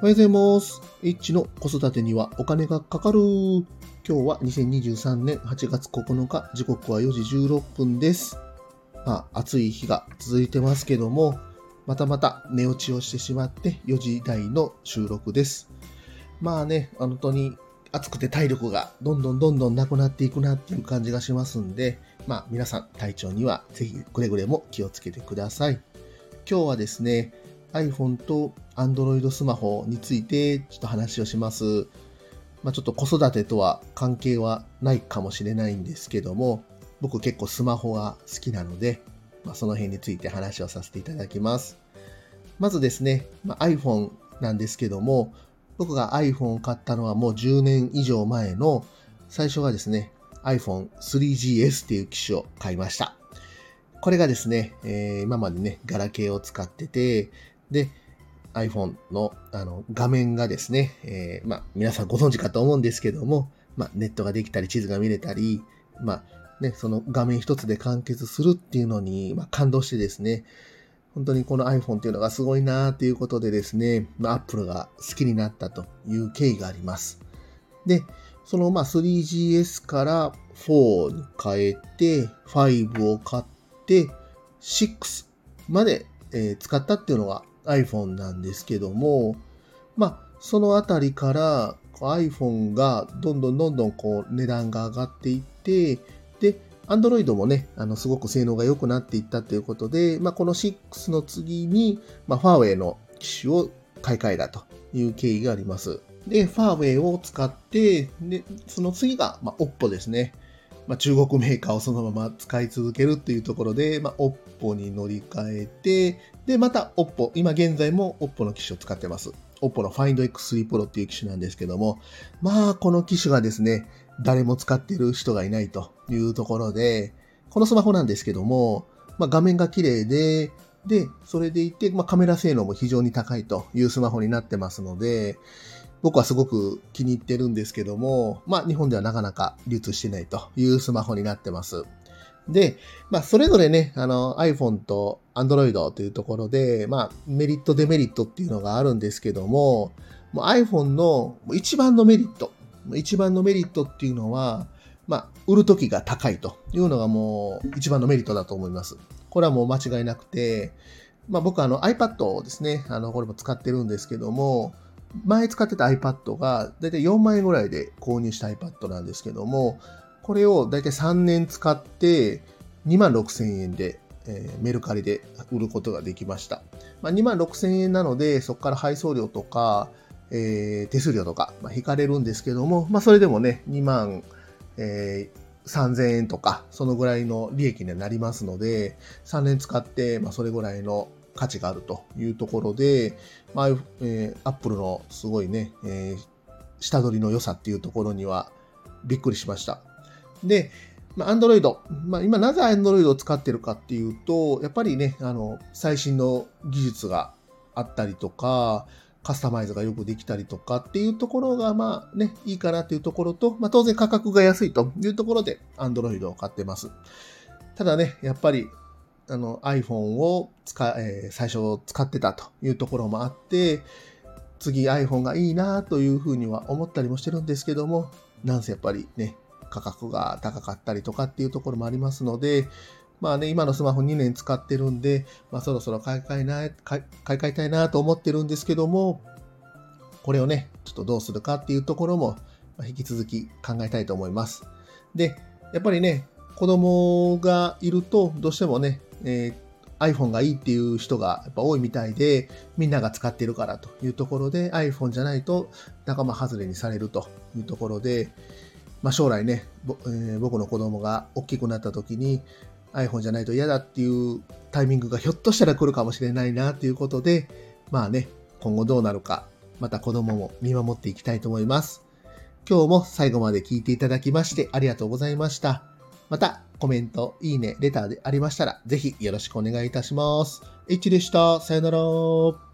おはようございます。H の子育てにはお金がかかる。今日は2023年8月9日、時刻は4時16分です。まあ、暑い日が続いてますけども、またまた寝落ちをしてしまって4時台の収録です。まあね、本当に暑くて体力がどんどんどんどんなくなっていくなっていう感じがしますんで、まあ皆さん体調にはぜひくれぐれも気をつけてください。今日はですね、iPhone と Android スマホについてちょっと話をします。まあ、ちょっと子育てとは関係はないかもしれないんですけども、僕結構スマホが好きなので、まあ、その辺について話をさせていただきます。まずですね、まあ、iPhone なんですけども、僕が iPhone を買ったのはもう10年以上前の、最初がですね、iPhone 3GS っていう機種を買いました。これがですね、えー、今までね、ガラケーを使ってて、で、iPhone のあの画面がですね、えー、まあ、皆さんご存知かと思うんですけども、まあ、ネットができたり、地図が見れたり、まあ、ね、その画面一つで完結するっていうのに、まあ、感動してですね、本当にこの iPhone っていうのがすごいなーということでですね、まあ、Apple が好きになったという経緯があります。で、そのまあ 3GS から4に変えて、5を買って、6まで、えー、使ったっていうのが iPhone なんですけども、まあ、そのあたりから iPhone がどんどんどんどんこう値段が上がっていって、で、Android もね、あの、すごく性能が良くなっていったということで、まあ、この6の次に、まあ、ファーウェイの機種を買い替えたという経緯があります。で、ファーウェイを使って、で、その次が、まあ、Oppo ですね。まあ、中国メーカーをそのまま使い続けるっていうところで、まあ、Oppo に乗り換えて、で、また Oppo、今現在も Oppo の機種を使ってます。Oppo の Find X3 Pro っていう機種なんですけども、まあ、この機種がですね、誰も使ってる人がいないというところで、このスマホなんですけども、まあ、画面が綺麗で、で、それでいて、まあ、カメラ性能も非常に高いというスマホになってますので、僕はすごく気に入ってるんですけども、まあ日本ではなかなか流通してないというスマホになってます。で、まあそれぞれね、あの iPhone と Android というところで、まあメリットデメリットっていうのがあるんですけども、もう iPhone の一番のメリット、一番のメリットっていうのは、まあ売るときが高いというのがもう一番のメリットだと思います。これはもう間違いなくて、まあ僕はあの iPad をですね、あのこれも使ってるんですけども、前使ってた iPad がだいたい4万円ぐらいで購入した iPad なんですけども、これをだいたい3年使って2万6千円で、えー、メルカリで売ることができました。まあ、2万6千円なので、そこから配送料とか、えー、手数料とか、まあ、引かれるんですけども、まあ、それでもね、2万、えー、3000円とか、そのぐらいの利益にはなりますので、3年使って、まあ、それぐらいの価値があるというところで、まあ、えー、アップルのすごいね、えー、下取りの良さっていうところにはびっくりしました。で、まあ、Android。まあ、今なぜ Android を使ってるかっていうと、やっぱりね、あの、最新の技術があったりとか、カスタマイズがよくできたりとかっていうところが、まあね、いいかなっていうところと、まあ当然価格が安いというところで Android を買ってます。ただね、やっぱりあの iPhone を使、えー、最初使ってたというところもあって、次 iPhone がいいなというふうには思ったりもしてるんですけども、なんせやっぱりね、価格が高かったりとかっていうところもありますので、まあね、今のスマホ2年使ってるんで、まあそろそろ買い替えな買い替えたいなと思ってるんですけども、これをね、ちょっとどうするかっていうところも、引き続き考えたいと思います。で、やっぱりね、子供がいると、どうしてもね、えー、iPhone がいいっていう人がやっぱ多いみたいで、みんなが使ってるからというところで iPhone じゃないと仲間外れにされるというところで、まあ、将来ね、えー、僕の子供が大きくなった時に iPhone じゃないと嫌だっていうタイミングがひょっとしたら来るかもしれないなということで、まあね、今後どうなるか、また子供も見守っていきたいと思います。今日も最後まで聞いていただきましてありがとうございました。また、コメント、いいね、レターでありましたら、ぜひよろしくお願いいたします。H でした。さよなら。